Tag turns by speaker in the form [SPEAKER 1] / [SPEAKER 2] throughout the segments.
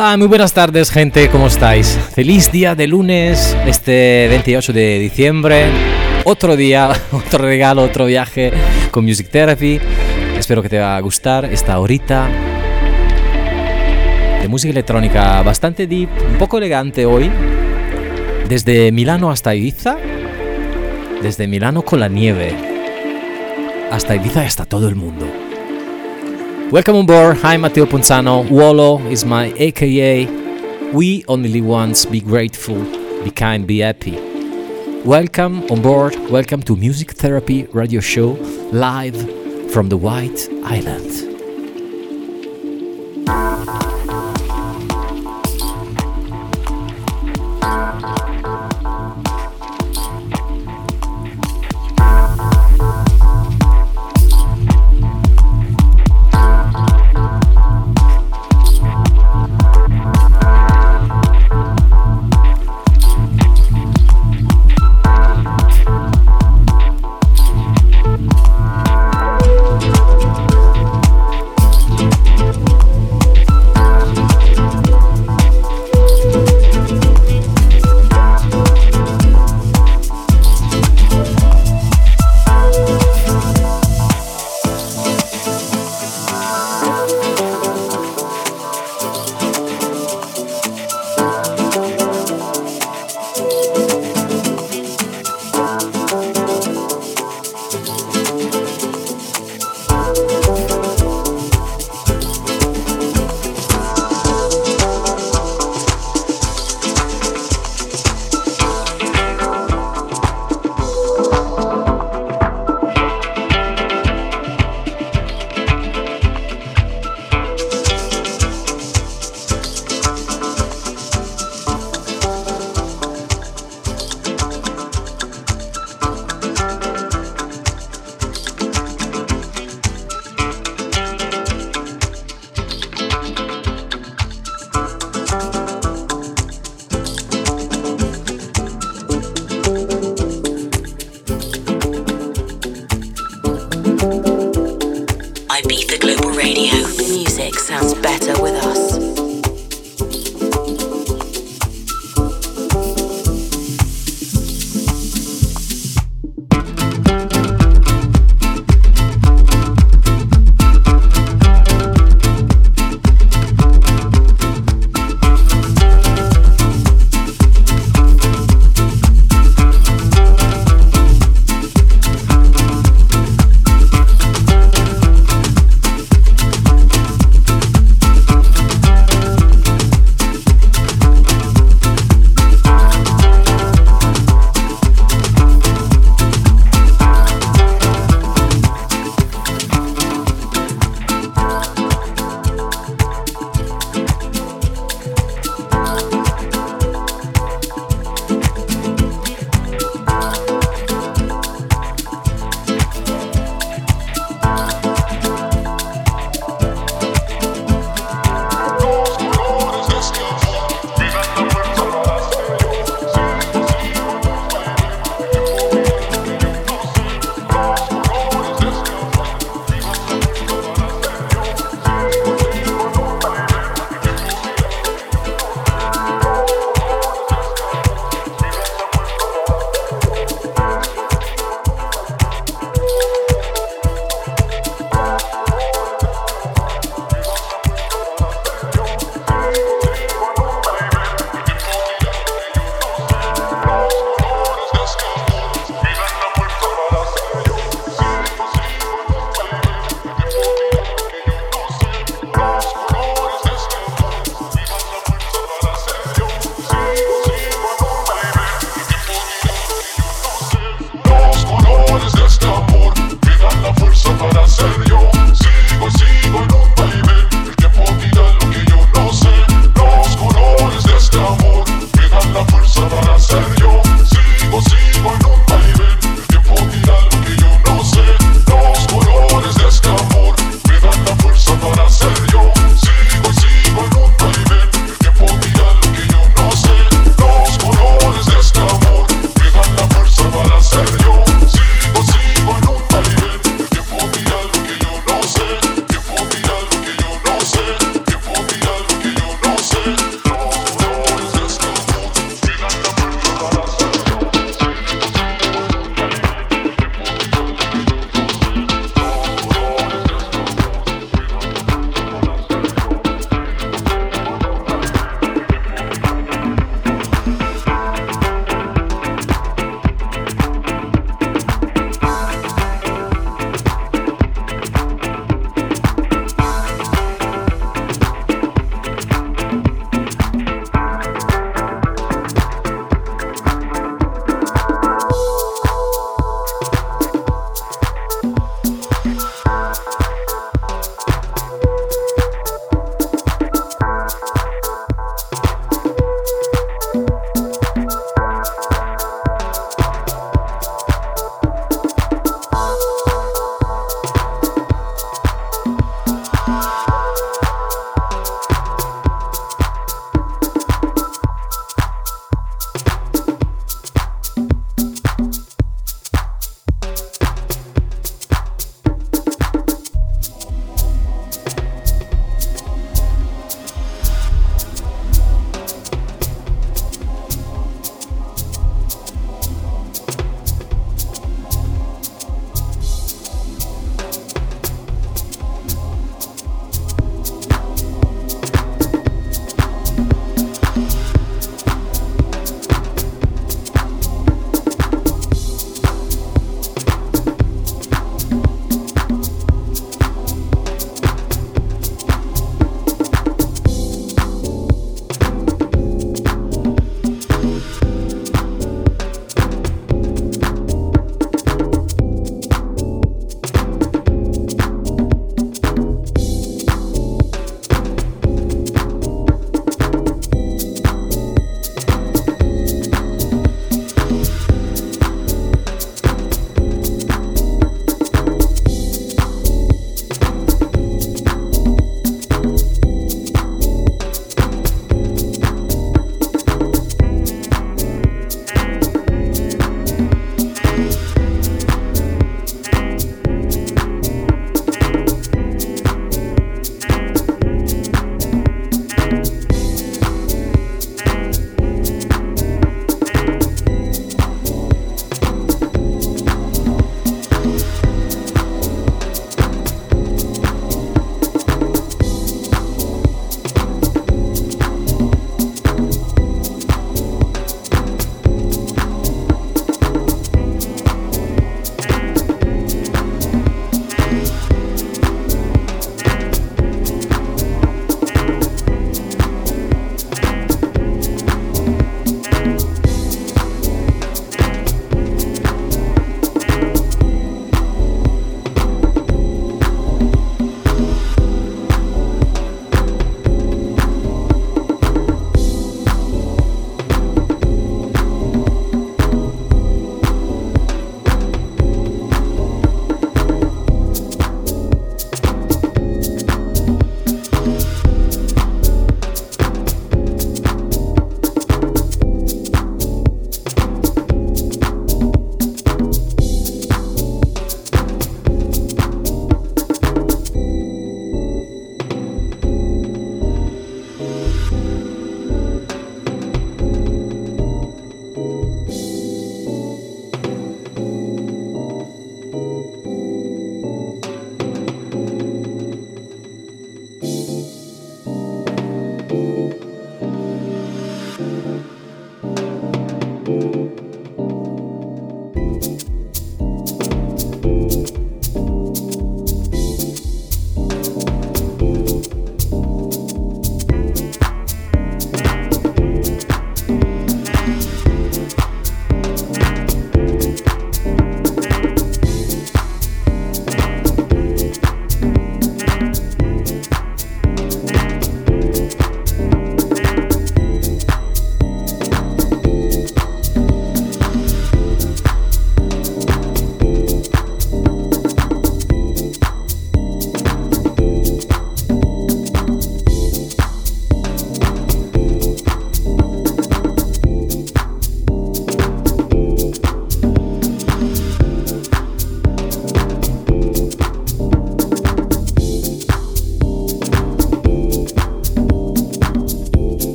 [SPEAKER 1] Hola, muy buenas tardes gente, ¿cómo estáis? Feliz día de lunes, este 28 de diciembre. Otro día, otro regalo, otro viaje con Music Therapy. Espero que te va a gustar esta horita de música electrónica bastante deep, un poco elegante hoy. Desde Milano hasta Ibiza, desde Milano con la nieve, hasta Ibiza y hasta todo el mundo. Welcome on board. Hi, Matteo Ponzano. Wolo is my AKA. We only once. be grateful, be kind, be happy. Welcome on board. Welcome to Music Therapy Radio Show live from the White Island.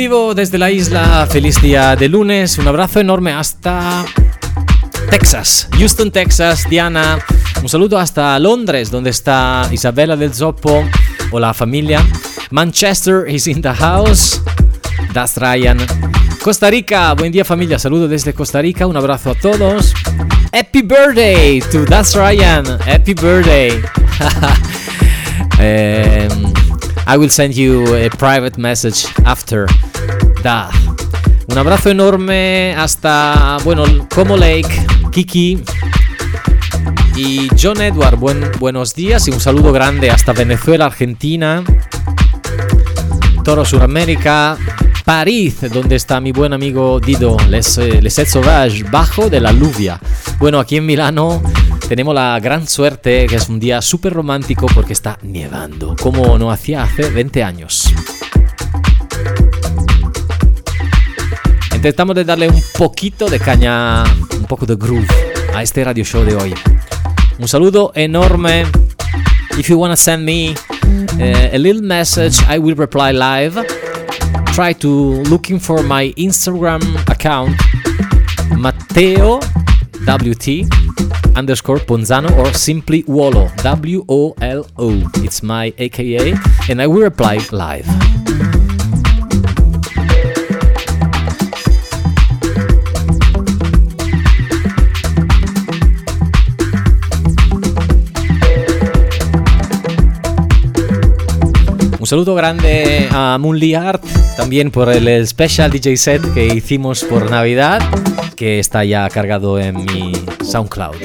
[SPEAKER 1] Vivo desde la isla, feliz día de lunes, un abrazo enorme hasta Texas, Houston, Texas, Diana, un saludo hasta Londres, donde está Isabela del Zoppo, hola familia, Manchester is in the house, that's Ryan, Costa Rica, buen día familia, saludo desde Costa Rica, un abrazo a todos, Happy birthday to That's Ryan, happy birthday. um, I will send you a private message after that. Un abrazo enorme hasta, bueno, Como Lake, Kiki y John Edward. buenos días y un saludo grande hasta Venezuela, Argentina, Toro Suramérica, París, donde está mi buen amigo Dido, Les, eh, Les Sauvage, bajo de la lluvia. Bueno, aquí en Milano tenemos la gran suerte que es un día súper romántico porque está nevando, como no hacía hace 20 años. Intentamos de darle un poquito de caña, un poco de groove a este radio show de hoy. Un saludo enorme. If you want to send me uh, a little message, I will reply live. Try to looking for my Instagram account, Matteo WT underscore Ponzano or simply Wolo W O L O. It's my AKA, and I will reply live. saludo grande a Moonly Art, también por el special DJ set que hicimos por Navidad, que está ya cargado en mi SoundCloud.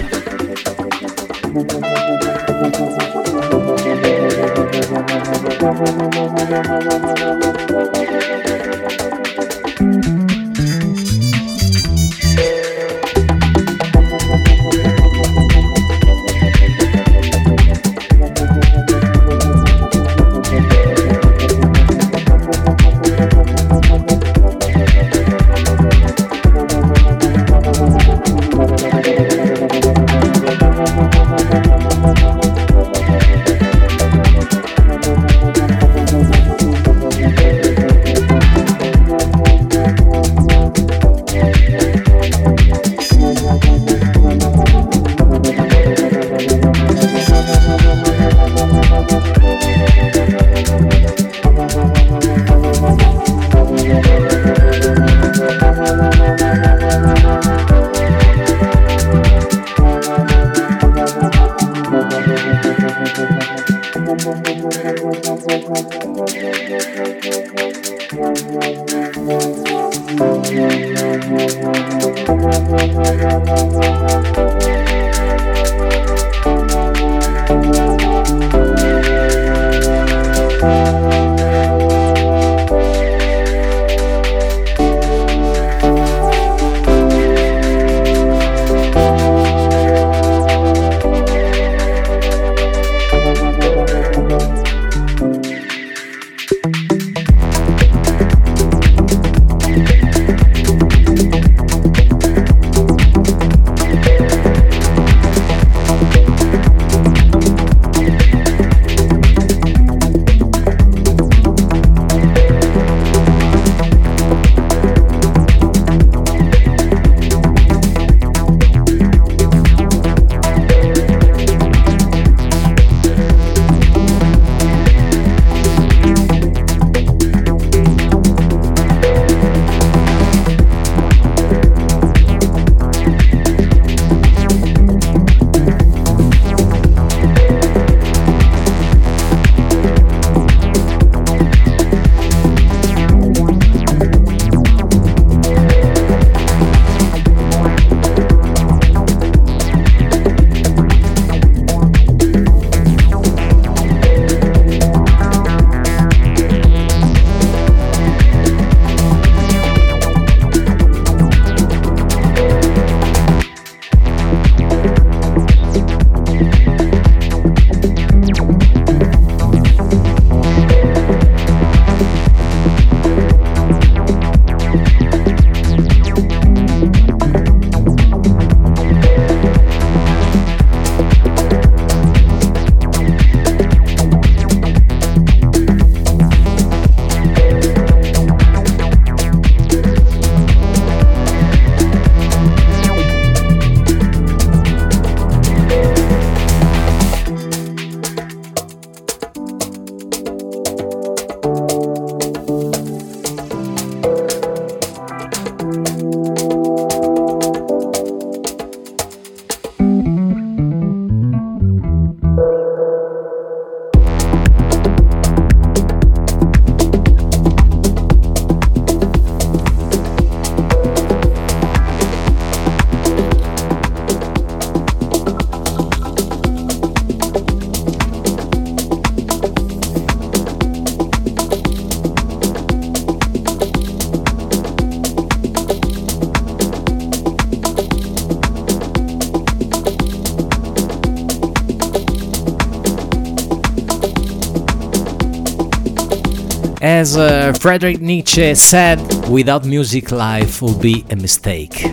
[SPEAKER 1] As uh, Nietzsche said, without music, life would be a mistake.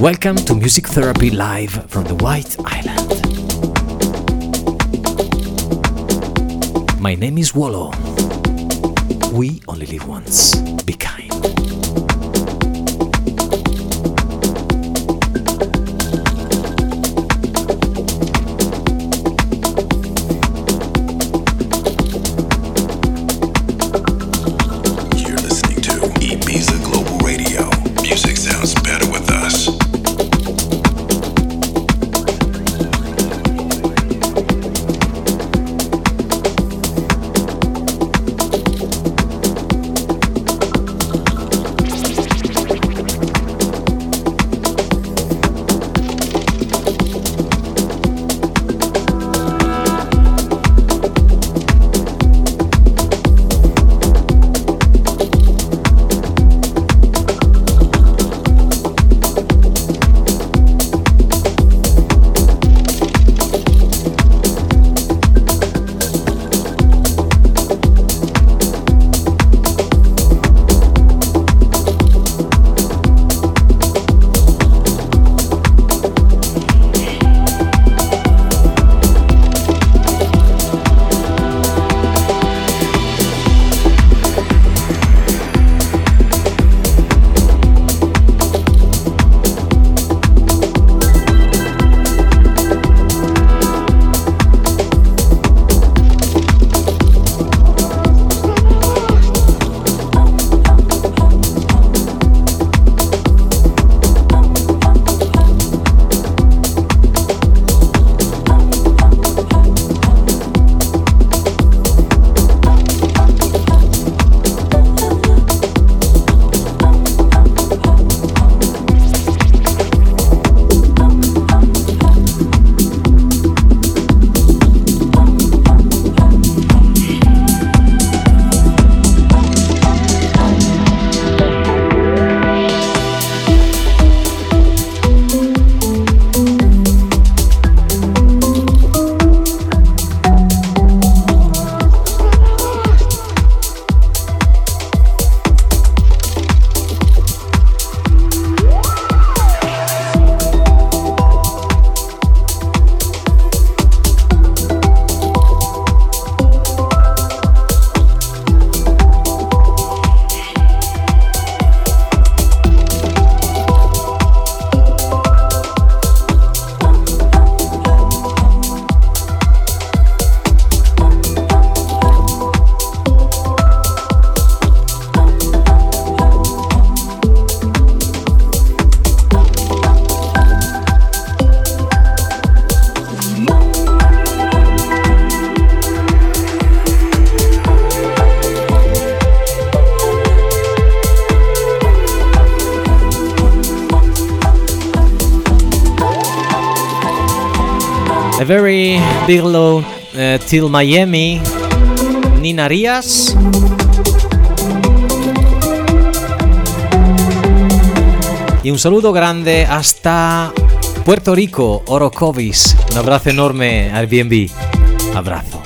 [SPEAKER 1] Welcome to Music Therapy Live from the White Island. My name is Wallo. We only live once. Be very big hello uh, till Miami, Nina Rías. Y un saludo grande hasta Puerto Rico, Orocovis. Un abrazo enorme al BNB. Abrazo.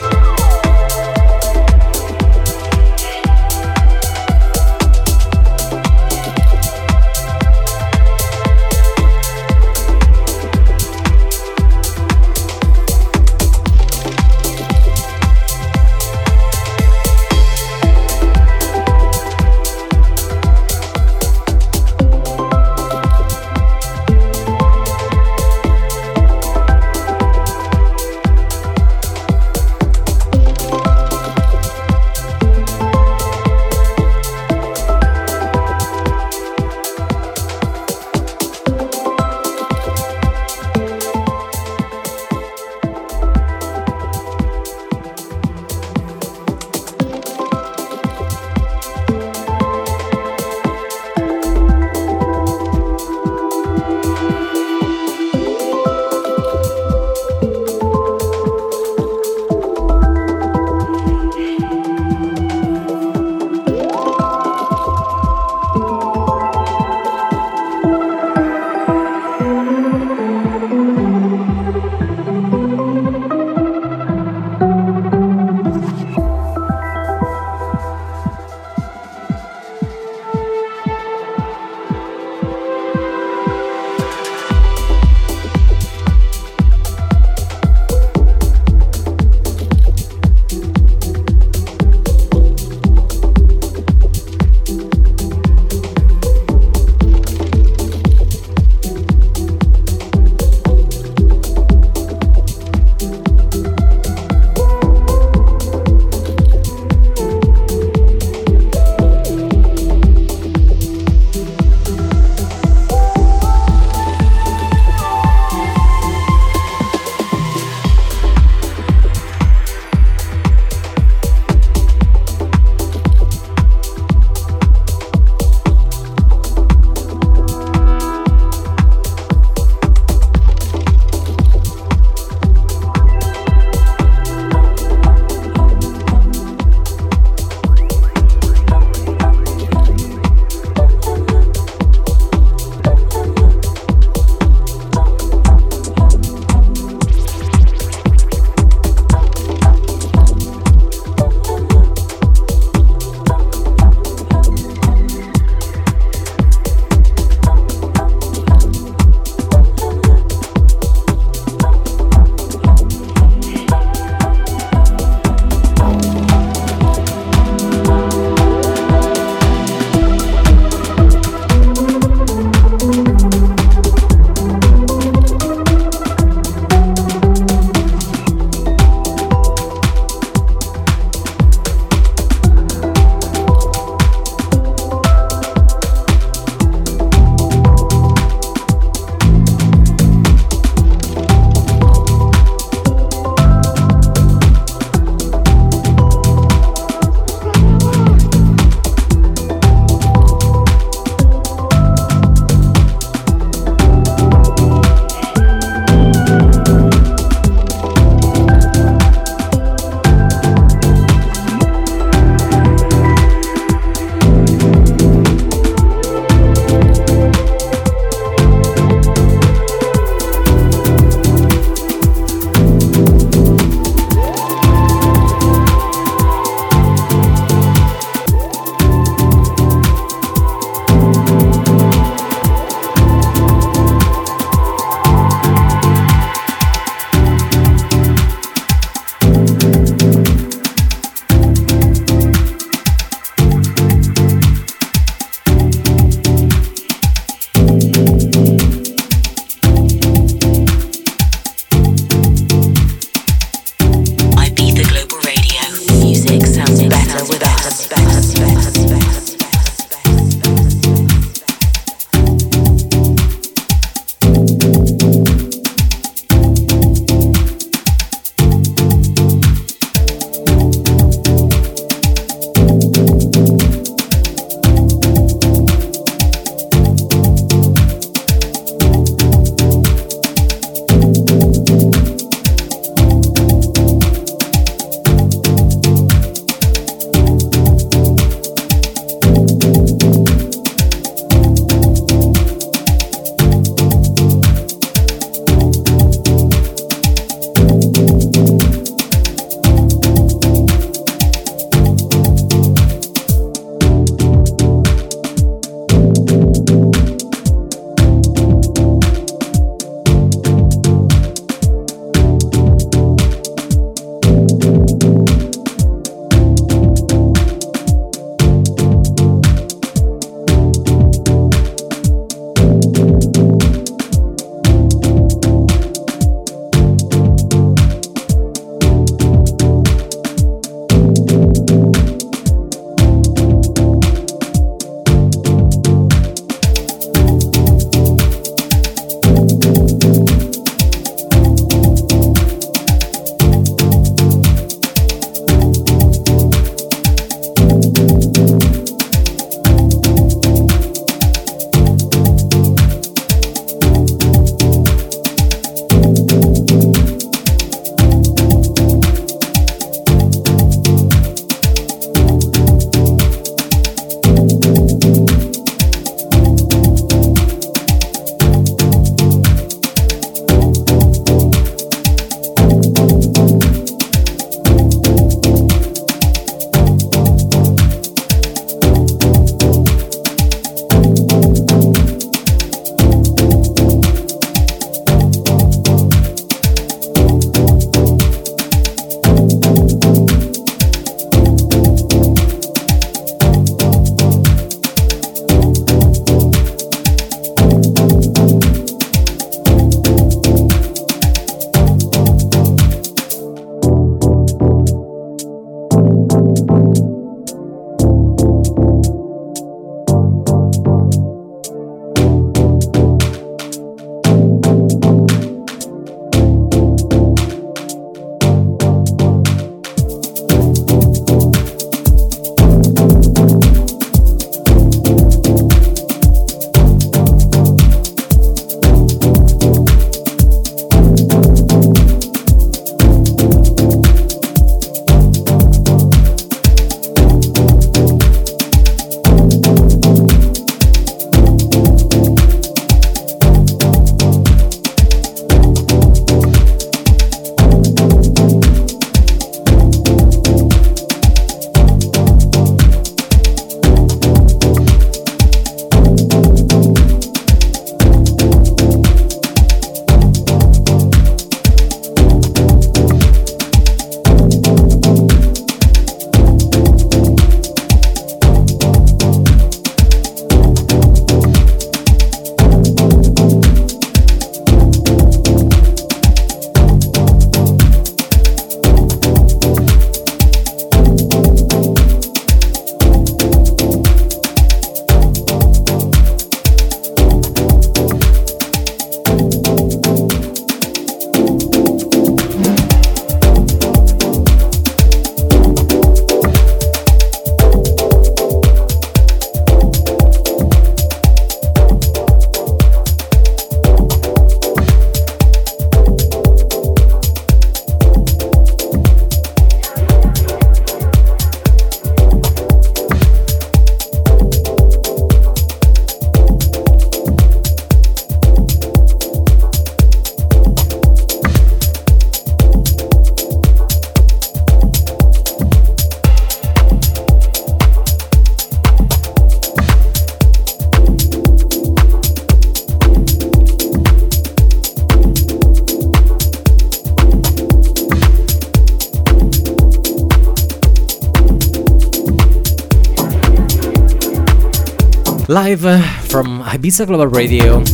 [SPEAKER 1] Live uh, from Ibiza Global Radio,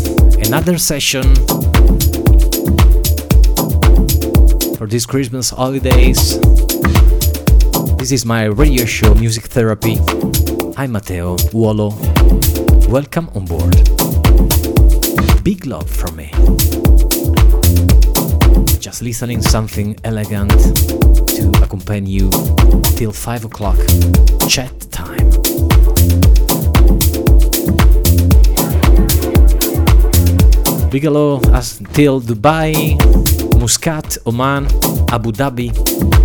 [SPEAKER 1] another session for these Christmas holidays. This is my radio show, Music Therapy. I'm Matteo Uolo. Welcome on board. Big love from me. Just listening something elegant to accompany you till 5 o'clock. Chat Bigelow until Dubai, Muscat, Oman, Abu Dhabi.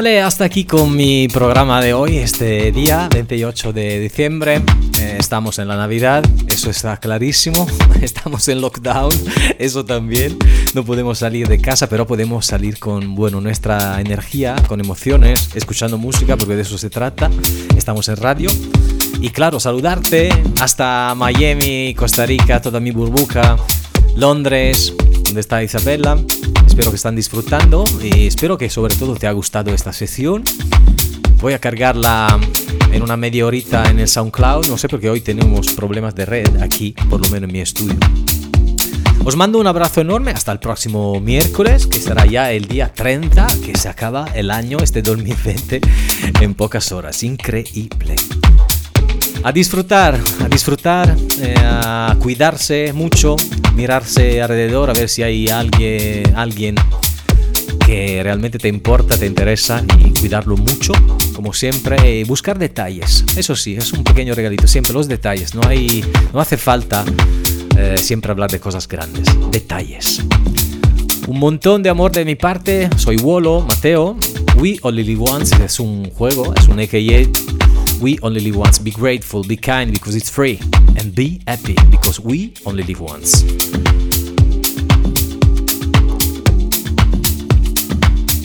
[SPEAKER 1] Vale, hasta aquí con mi programa de hoy, este día 28 de diciembre. Eh, estamos en la Navidad, eso está clarísimo. Estamos en lockdown, eso también. No podemos salir de casa, pero podemos salir con, bueno, nuestra energía, con emociones, escuchando música, porque de eso se trata. Estamos en radio. Y claro, saludarte hasta Miami, Costa Rica, toda mi burbuja, Londres, donde está Isabela. Espero que están disfrutando y espero que sobre todo te ha gustado esta sesión. Voy a cargarla en una media horita en el SoundCloud, no sé porque hoy tenemos problemas de red aquí, por lo menos en mi estudio. Os mando un abrazo enorme hasta el próximo miércoles, que será ya el día 30, que se acaba el año, este 2020, en pocas horas. Increíble. A disfrutar, a disfrutar, eh, a cuidarse mucho, mirarse alrededor a ver si hay alguien, alguien que realmente te importa, te interesa y cuidarlo mucho, como siempre, y buscar detalles. Eso sí, es un pequeño regalito, siempre los detalles, no, hay, no hace falta eh, siempre hablar de cosas grandes, detalles. Un montón de amor de mi parte, soy Wolo, Mateo, We Only Live Once es un juego, es un AKA we only live once. Be grateful, be kind because it's free, and be happy because we only live once.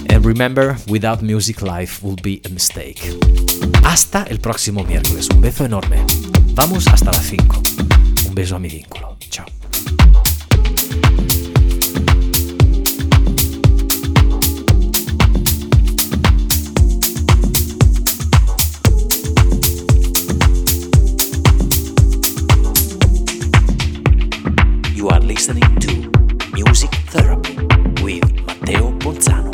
[SPEAKER 1] And remember, without music, life will be a mistake. Hasta el próximo miércoles. Un beso enorme. Vamos hasta las 5. Un beso a mi vínculo. Chao.
[SPEAKER 2] Listening to Music Therapy with Matteo Ponzano.